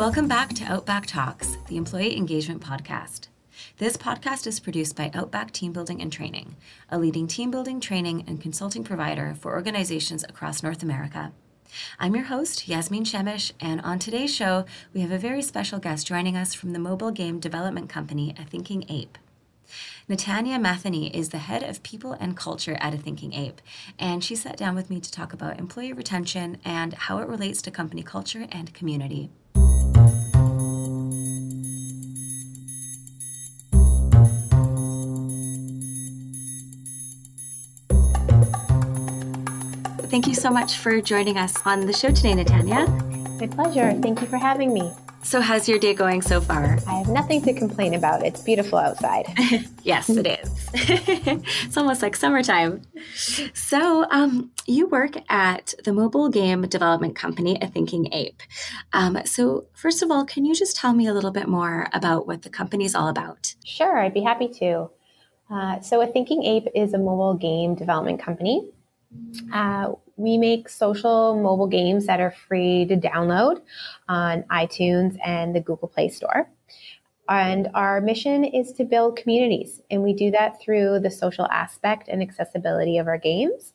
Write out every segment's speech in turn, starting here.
Welcome back to Outback Talks, the employee engagement podcast. This podcast is produced by Outback Team Building and Training, a leading team building, training, and consulting provider for organizations across North America. I'm your host, Yasmin Shemish, and on today's show, we have a very special guest joining us from the mobile game development company, A Thinking Ape. Natanya Matheny is the head of people and culture at A Thinking Ape, and she sat down with me to talk about employee retention and how it relates to company culture and community. Thank you so much for joining us on the show today, Natanya. My pleasure. Thank you for having me. So, how's your day going so far? I have nothing to complain about. It's beautiful outside. yes, it is. it's almost like summertime. So, um, you work at the mobile game development company, A Thinking Ape. Um, so, first of all, can you just tell me a little bit more about what the company is all about? Sure, I'd be happy to. Uh, so, A Thinking Ape is a mobile game development company. Uh, we make social mobile games that are free to download on iTunes and the Google Play Store. And our mission is to build communities, and we do that through the social aspect and accessibility of our games.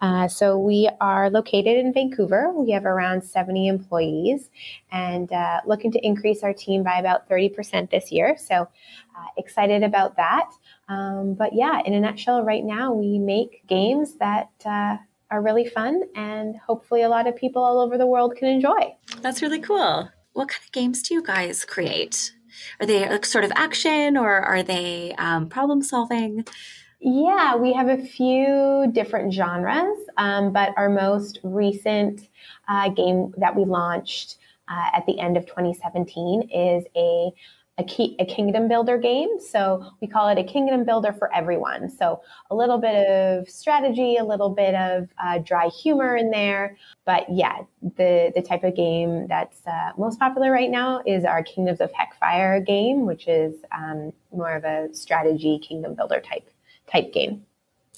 Uh, so we are located in Vancouver. We have around 70 employees and uh, looking to increase our team by about 30% this year. So uh, excited about that. Um, but yeah, in a nutshell, right now we make games that uh, are really fun and hopefully a lot of people all over the world can enjoy. That's really cool. What kind of games do you guys create? Are they like sort of action or are they um, problem solving? Yeah, we have a few different genres, um, but our most recent uh, game that we launched uh, at the end of 2017 is a a, key, a kingdom builder game. So we call it a kingdom builder for everyone. So a little bit of strategy, a little bit of uh, dry humor in there. But yeah, the, the type of game that's uh, most popular right now is our Kingdoms of Heckfire game, which is um, more of a strategy kingdom builder type type game.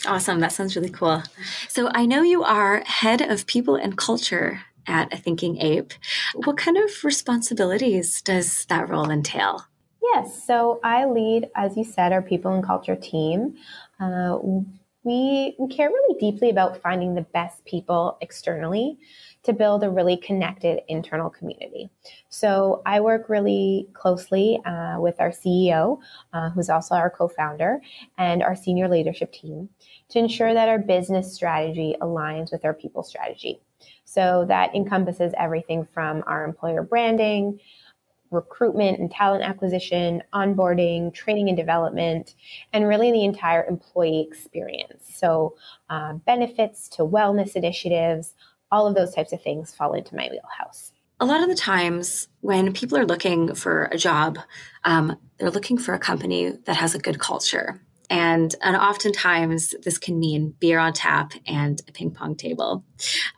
Awesome. That sounds really cool. So I know you are head of people and culture at a thinking ape. What kind of responsibilities does that role entail? Yes, so I lead, as you said, our people and culture team. Uh, we, we care really deeply about finding the best people externally to build a really connected internal community. So I work really closely uh, with our CEO, uh, who's also our co founder, and our senior leadership team to ensure that our business strategy aligns with our people strategy. So that encompasses everything from our employer branding, recruitment and talent acquisition, onboarding, training and development, and really the entire employee experience. So, uh, benefits to wellness initiatives, all of those types of things fall into my wheelhouse. A lot of the times when people are looking for a job, um, they're looking for a company that has a good culture. And, and oftentimes this can mean beer on tap and a ping pong table.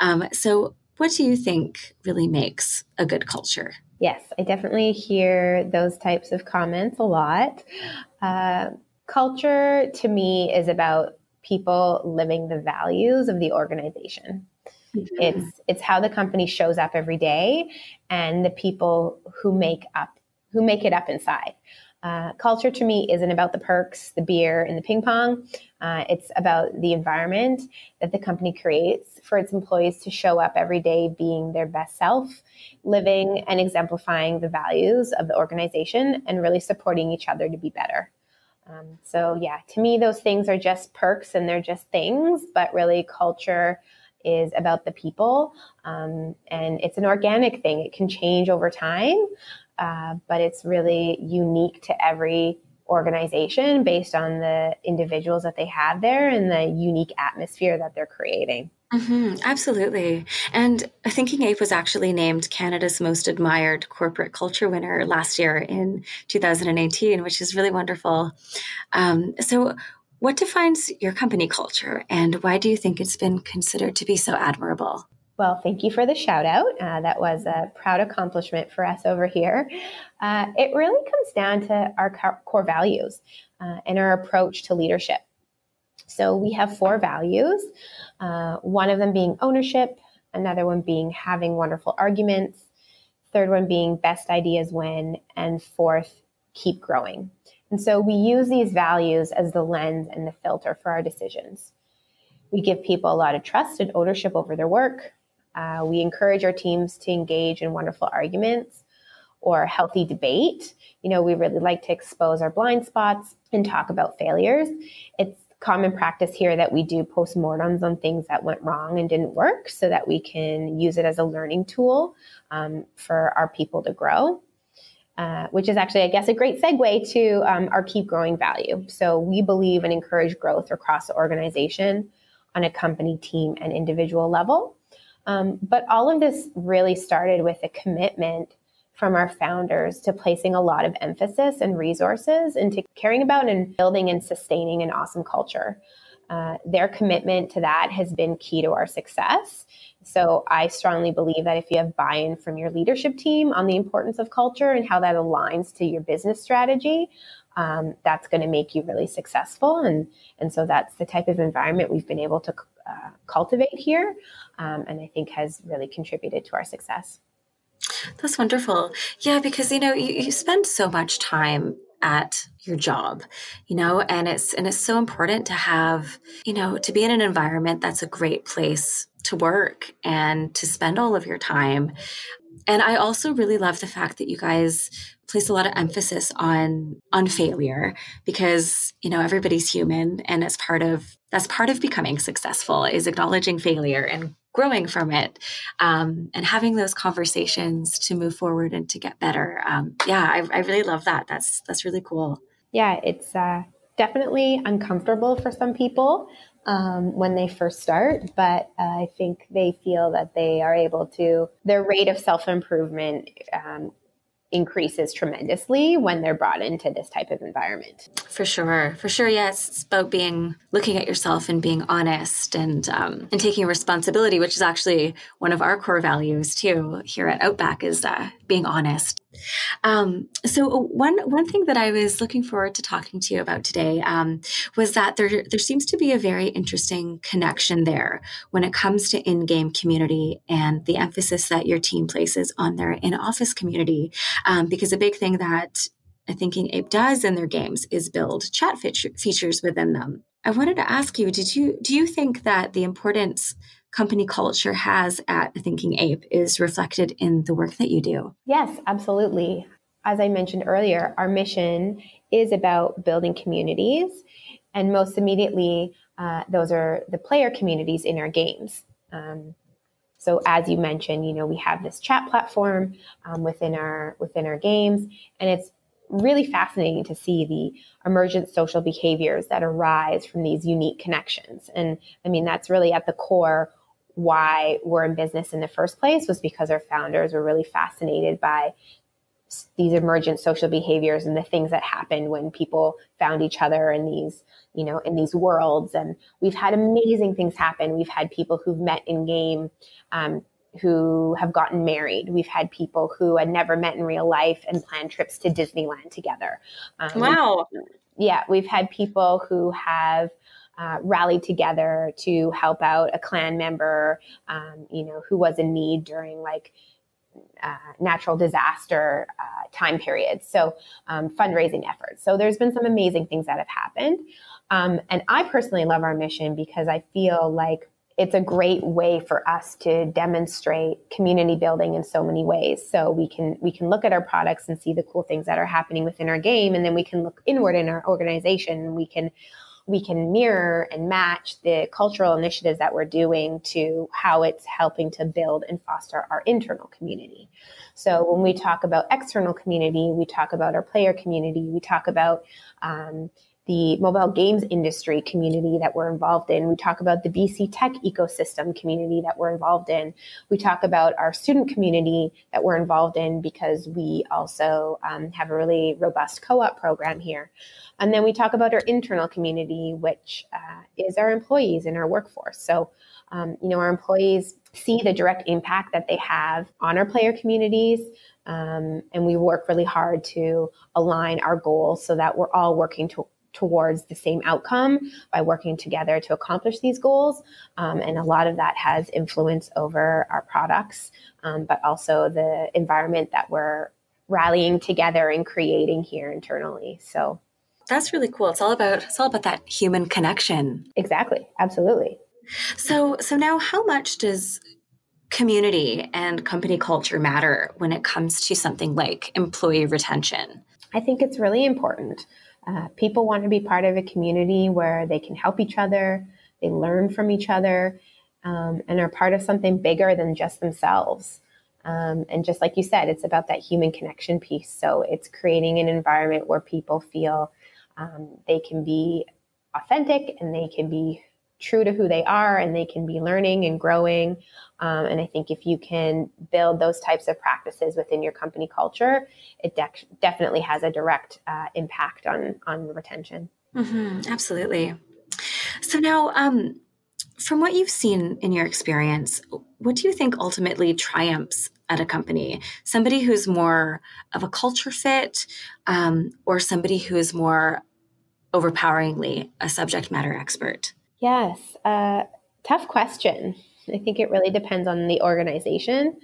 Um, so, what do you think really makes a good culture? Yes, I definitely hear those types of comments a lot. Uh, culture to me is about people living the values of the organization. Mm-hmm. It's it's how the company shows up every day and the people who make up who make it up inside. Uh, culture to me isn't about the perks, the beer, and the ping pong. Uh, it's about the environment that the company creates for its employees to show up every day being their best self, living and exemplifying the values of the organization, and really supporting each other to be better. Um, so, yeah, to me, those things are just perks and they're just things, but really, culture is about the people. Um, and it's an organic thing, it can change over time. Uh, but it's really unique to every organization based on the individuals that they have there and the unique atmosphere that they're creating. Mm-hmm, absolutely. And Thinking Ape was actually named Canada's most admired corporate culture winner last year in 2018, which is really wonderful. Um, so, what defines your company culture and why do you think it's been considered to be so admirable? Well, thank you for the shout out. Uh, that was a proud accomplishment for us over here. Uh, it really comes down to our core values uh, and our approach to leadership. So we have four values, uh, one of them being ownership, another one being having wonderful arguments, third one being best ideas win, and fourth, keep growing. And so we use these values as the lens and the filter for our decisions. We give people a lot of trust and ownership over their work. Uh, we encourage our teams to engage in wonderful arguments or healthy debate. You know, we really like to expose our blind spots and talk about failures. It's common practice here that we do postmortems on things that went wrong and didn't work so that we can use it as a learning tool um, for our people to grow. Uh, which is actually, I guess, a great segue to um, our keep growing value. So we believe and encourage growth across the organization on a company, team, and individual level. Um, but all of this really started with a commitment from our founders to placing a lot of emphasis and resources into caring about and building and sustaining an awesome culture. Uh, their commitment to that has been key to our success. So I strongly believe that if you have buy in from your leadership team on the importance of culture and how that aligns to your business strategy, um, that's going to make you really successful. And, and so that's the type of environment we've been able to uh, cultivate here, um, and I think has really contributed to our success. That's wonderful. Yeah, because you know, you, you spend so much time at your job you know? And it's and it's so important to have you know to be in an environment that's a great place to work and to spend all of your time. And i also really love the fact that you guys place a lot of emphasis on on failure because you know everybody's human and it's part of that's part of becoming successful is acknowledging failure and growing from it um, and having those conversations to move forward and to get better. Um, yeah, I, I, really love that. That's that's really cool. Yeah, it's uh, definitely uncomfortable for some people um, when they first start, but uh, I think they feel that they are able to. Their rate of self improvement um, increases tremendously when they're brought into this type of environment. For sure, for sure. Yes, it's about being looking at yourself and being honest and um, and taking responsibility, which is actually one of our core values too here at Outback is uh, being honest. Um, so uh, one one thing that I was looking forward to talking to you about today um, was that there there seems to be a very interesting connection there when it comes to in-game community and the emphasis that your team places on their in-office community. Um, because a big thing that Thinking Ape does in their games is build chat features within them. I wanted to ask you: Did you do you think that the importance company culture has at Thinking Ape is reflected in the work that you do. Yes, absolutely. As I mentioned earlier, our mission is about building communities, and most immediately, uh, those are the player communities in our games. Um, so, as you mentioned, you know we have this chat platform um, within our within our games, and it's really fascinating to see the emergent social behaviors that arise from these unique connections. And I mean, that's really at the core why we're in business in the first place was because our founders were really fascinated by these emergent social behaviors and the things that happened when people found each other in these you know in these worlds. And we've had amazing things happen. We've had people who've met in game um, who have gotten married. We've had people who had never met in real life and planned trips to disneyland together. Um, wow. yeah we've had people who have uh, rallied together to help out a clan member, um, you know, who was in need during like uh, natural disaster uh, time periods. So um, fundraising efforts. So there's been some amazing things that have happened. Um, and I personally love our mission because I feel like it's a great way for us to demonstrate community building in so many ways. So we can we can look at our products and see the cool things that are happening within our game, and then we can look inward in our organization and we can we can mirror and match the cultural initiatives that we're doing to how it's helping to build and foster our internal community. So when we talk about external community, we talk about our player community, we talk about um, the mobile games industry community that we're involved in. We talk about the BC tech ecosystem community that we're involved in. We talk about our student community that we're involved in because we also um, have a really robust co op program here. And then we talk about our internal community, which uh, is our employees and our workforce. So, um, you know, our employees see the direct impact that they have on our player communities. Um, and we work really hard to align our goals so that we're all working to, towards the same outcome by working together to accomplish these goals. Um, and a lot of that has influence over our products, um, but also the environment that we're rallying together and creating here internally. So that's really cool. It's all about it's all about that human connection. Exactly. Absolutely. So so now how much does community and company culture matter when it comes to something like employee retention? I think it's really important. Uh, people want to be part of a community where they can help each other, they learn from each other, um, and are part of something bigger than just themselves. Um, and just like you said, it's about that human connection piece. So it's creating an environment where people feel um, they can be authentic and they can be true to who they are and they can be learning and growing. Um, and I think if you can build those types of practices within your company culture, it de- definitely has a direct uh, impact on on retention. Mm-hmm, absolutely. So now, um, from what you've seen in your experience, what do you think ultimately triumphs at a company? Somebody who's more of a culture fit, um, or somebody who is more overpoweringly a subject matter expert? Yes, uh, tough question. I think it really depends on the organization.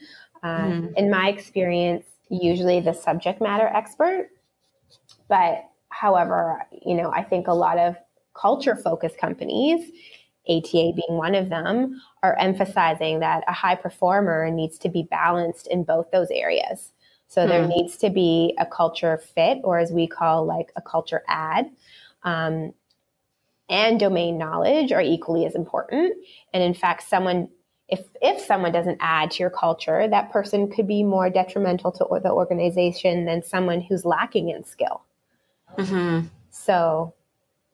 Uh, mm. In my experience, usually the subject matter expert. But however, you know, I think a lot of culture focused companies, ATA being one of them, are emphasizing that a high performer needs to be balanced in both those areas. So mm. there hmm. needs to be a culture fit, or as we call like a culture add. Um, and domain knowledge are equally as important. And in fact, someone if if someone doesn't add to your culture, that person could be more detrimental to the organization than someone who's lacking in skill. Mm-hmm. So,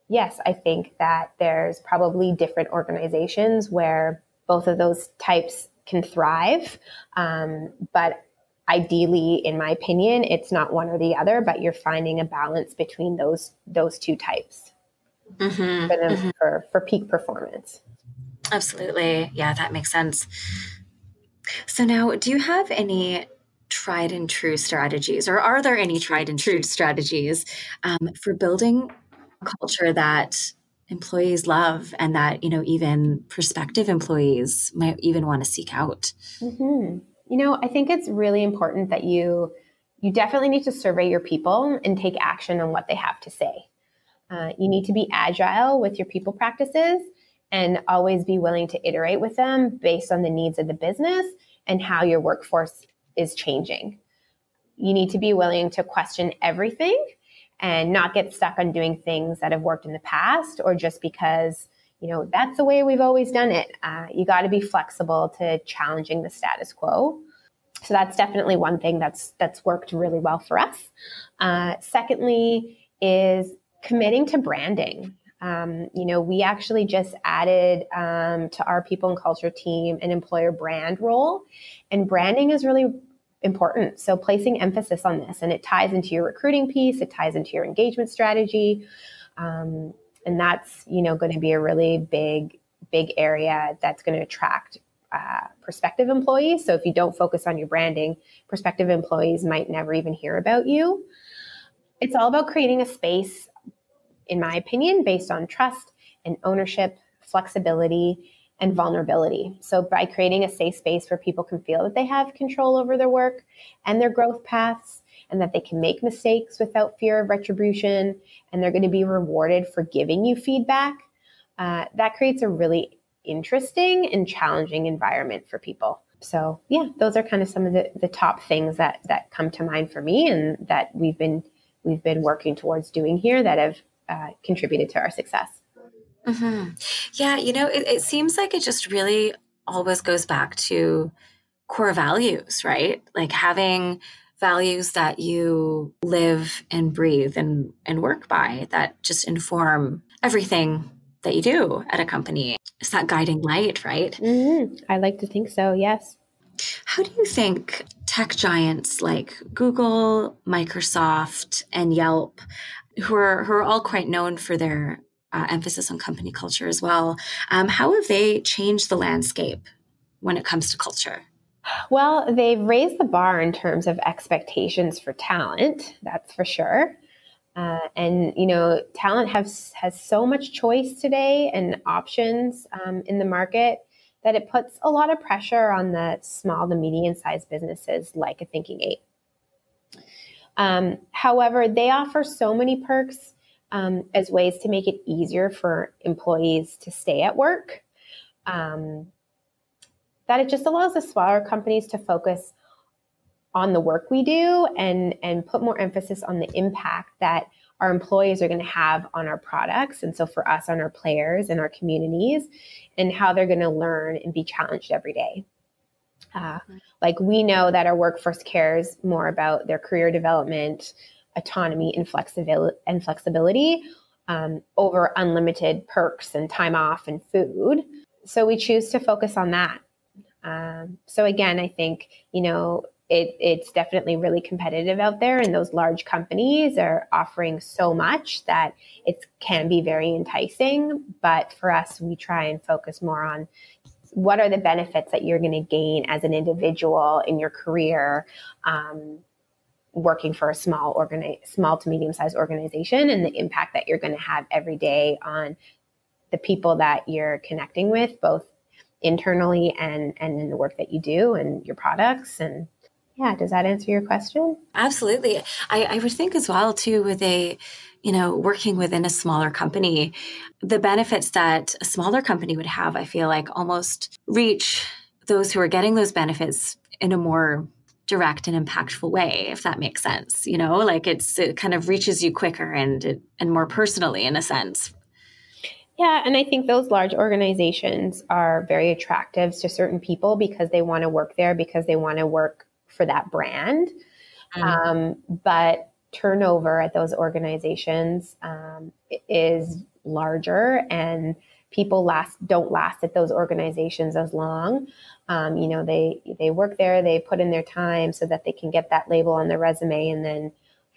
yes, I think that there's probably different organizations where both of those types can thrive, um, but ideally, in my opinion, it's not one or the other, but you're finding a balance between those those two types mm-hmm, for, them, mm-hmm. for, for peak performance. Absolutely. Yeah, that makes sense. So now, do you have any tried and true strategies, or are there any tried and true strategies um, for building a culture that employees love and that you know even prospective employees might even want to seek out? Mm-hmm. You know, I think it's really important that you you definitely need to survey your people and take action on what they have to say. Uh, you need to be agile with your people practices and always be willing to iterate with them based on the needs of the business and how your workforce is changing. You need to be willing to question everything and not get stuck on doing things that have worked in the past or just because you know that's the way we've always done it. Uh, you got to be flexible to challenging the status quo. So that's definitely one thing that's that's worked really well for us. Uh, secondly is committing to branding. Um, you know, we actually just added um, to our people and culture team an employer brand role, and branding is really important. So, placing emphasis on this, and it ties into your recruiting piece, it ties into your engagement strategy, um, and that's you know going to be a really big, big area that's going to attract uh, prospective employees. So, if you don't focus on your branding, prospective employees might never even hear about you. It's all about creating a space in my opinion, based on trust and ownership, flexibility, and vulnerability. So, by creating a safe space where people can feel that they have control over their work and their growth paths, and that they can make mistakes without fear of retribution, and they're going to be rewarded for giving you feedback, uh, that creates a really interesting and challenging environment for people. So, yeah, those are kind of some of the, the top things that that come to mind for me, and that we've been we've been working towards doing here that have uh, contributed to our success. Mm-hmm. Yeah, you know, it, it seems like it just really always goes back to core values, right? Like having values that you live and breathe and, and work by that just inform everything that you do at a company. It's that guiding light, right? Mm-hmm. I like to think so, yes. How do you think tech giants like Google, Microsoft, and Yelp who are who are all quite known for their uh, emphasis on company culture as well. Um, how have they changed the landscape when it comes to culture? Well, they've raised the bar in terms of expectations for talent, that's for sure. Uh, and you know, talent has has so much choice today and options um, in the market that it puts a lot of pressure on the small to medium sized businesses like a Thinking Ape. Um, however, they offer so many perks um, as ways to make it easier for employees to stay at work um, that it just allows the smaller companies to focus on the work we do and and put more emphasis on the impact that our employees are going to have on our products. And so for us on our players and our communities and how they're going to learn and be challenged every day uh, like we know that our workforce cares more about their career development autonomy and flexibility and flexibility um, over unlimited perks and time off and food. So we choose to focus on that. Um, so again i think you know it, it's definitely really competitive out there and those large companies are offering so much that it can be very enticing. But for us we try and focus more on what are the benefits that you're going to gain as an individual in your career um, working for a small organi- small to medium sized organization and the impact that you're going to have every day on the people that you're connecting with both internally and and in the work that you do and your products and yeah, does that answer your question? Absolutely. I, I would think as well too with a you know working within a smaller company the benefits that a smaller company would have i feel like almost reach those who are getting those benefits in a more direct and impactful way if that makes sense you know like it's it kind of reaches you quicker and and more personally in a sense yeah and i think those large organizations are very attractive to certain people because they want to work there because they want to work for that brand. Mm-hmm. Um, but turnover at those organizations um, is larger and people last don't last at those organizations as long um, you know they they work there they put in their time so that they can get that label on their resume and then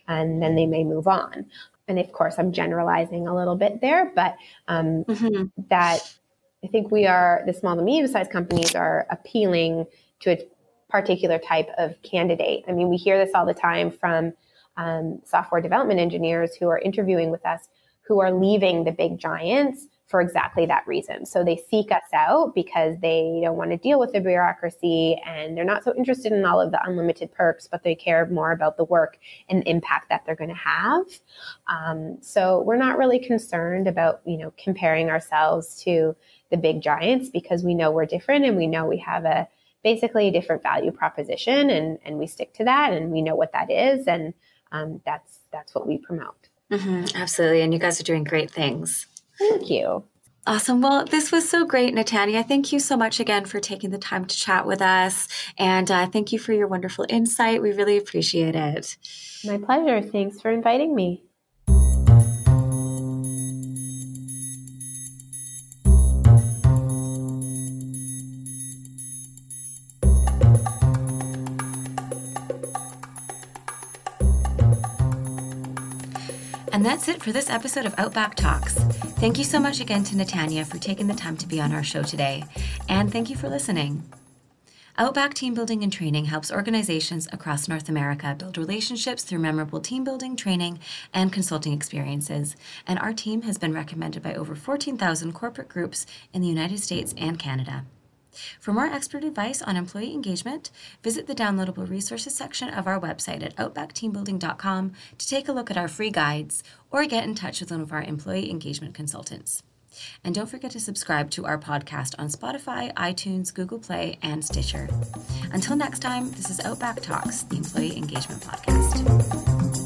and then they may move on and of course i'm generalizing a little bit there but um, mm-hmm. that i think we are the small to medium sized companies are appealing to a particular type of candidate. I mean, we hear this all the time from um, software development engineers who are interviewing with us who are leaving the big giants for exactly that reason. So they seek us out because they don't want to deal with the bureaucracy and they're not so interested in all of the unlimited perks, but they care more about the work and the impact that they're going to have. Um, so we're not really concerned about, you know, comparing ourselves to the big giants because we know we're different and we know we have a basically a different value proposition and, and we stick to that and we know what that is and um, that's that's what we promote mm-hmm, absolutely and you guys are doing great things thank you Awesome. Well, this was so great, Natanya. Thank you so much again for taking the time to chat with us. And uh, thank you for your wonderful insight. We really appreciate it. My pleasure. Thanks for inviting me. That's it for this episode of Outback Talks. Thank you so much again to Natanya for taking the time to be on our show today. And thank you for listening. Outback Team Building and Training helps organizations across North America build relationships through memorable team building, training, and consulting experiences. And our team has been recommended by over 14,000 corporate groups in the United States and Canada. For more expert advice on employee engagement, visit the downloadable resources section of our website at outbackteambuilding.com to take a look at our free guides or get in touch with one of our employee engagement consultants. And don't forget to subscribe to our podcast on Spotify, iTunes, Google Play, and Stitcher. Until next time, this is Outback Talks, the Employee Engagement Podcast.